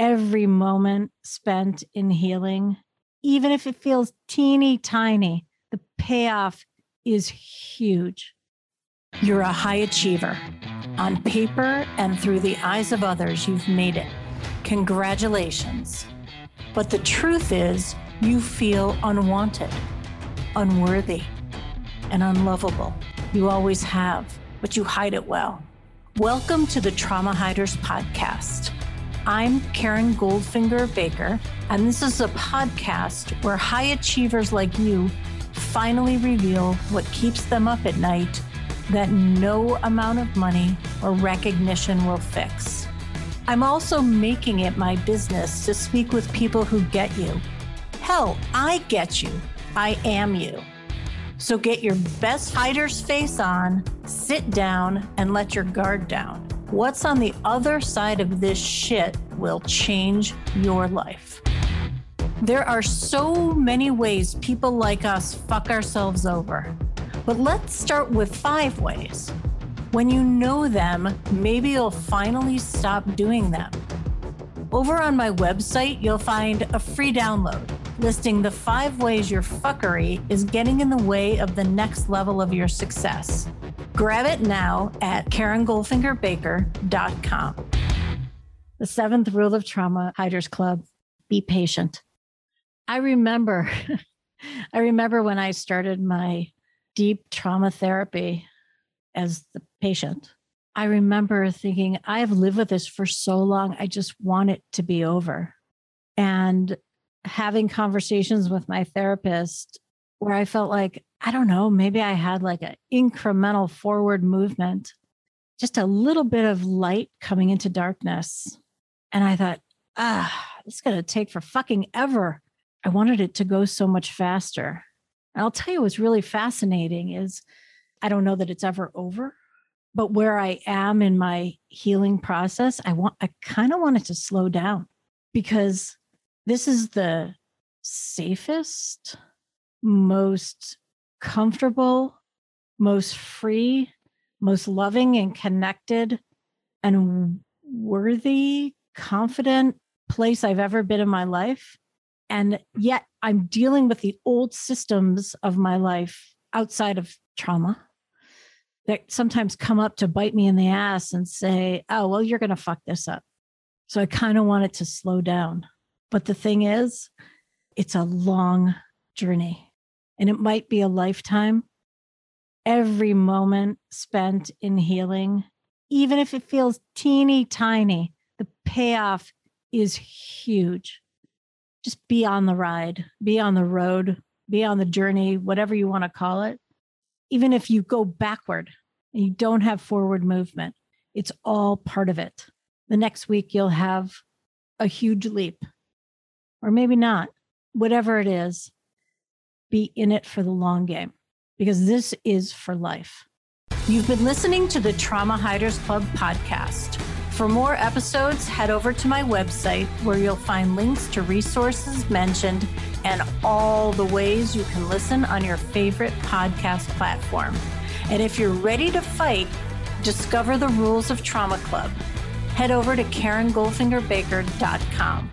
every moment spent in healing, even if it feels teeny tiny, the payoff is huge. You're a high achiever. On paper and through the eyes of others, you've made it. Congratulations. But the truth is, you feel unwanted, unworthy, and unlovable. You always have, but you hide it well. Welcome to the Trauma Hiders Podcast. I'm Karen Goldfinger Baker, and this is a podcast where high achievers like you finally reveal what keeps them up at night that no amount of money or recognition will fix. I'm also making it my business to speak with people who get you. Hell, I get you. I am you. So get your best hider's face on, sit down, and let your guard down. What's on the other side of this shit will change your life. There are so many ways people like us fuck ourselves over. But let's start with five ways. When you know them, maybe you'll finally stop doing them. Over on my website, you'll find a free download listing the five ways your fuckery is getting in the way of the next level of your success. Grab it now at KarenGoldfingerBaker.com. The seventh rule of trauma hiders club be patient. I remember, I remember when I started my deep trauma therapy as the patient. I remember thinking, I've lived with this for so long. I just want it to be over. And having conversations with my therapist where I felt like, I don't know, maybe I had like an incremental forward movement, just a little bit of light coming into darkness. And I thought, ah, it's going to take for fucking ever. I wanted it to go so much faster. And I'll tell you what's really fascinating is I don't know that it's ever over, but where I am in my healing process, I want, I kind of want it to slow down because this is the safest most comfortable, most free, most loving and connected and worthy, confident place I've ever been in my life. And yet I'm dealing with the old systems of my life outside of trauma that sometimes come up to bite me in the ass and say, oh, well, you're going to fuck this up. So I kind of want it to slow down. But the thing is, it's a long journey and it might be a lifetime. Every moment spent in healing, even if it feels teeny tiny, the payoff is huge. Just be on the ride, be on the road, be on the journey, whatever you want to call it. Even if you go backward and you don't have forward movement, it's all part of it. The next week, you'll have a huge leap, or maybe not, whatever it is be in it for the long game because this is for life. You've been listening to the Trauma Hiders Club podcast. For more episodes, head over to my website where you'll find links to resources mentioned and all the ways you can listen on your favorite podcast platform. And if you're ready to fight, discover the rules of Trauma Club. Head over to KarenGoldfingerBaker.com.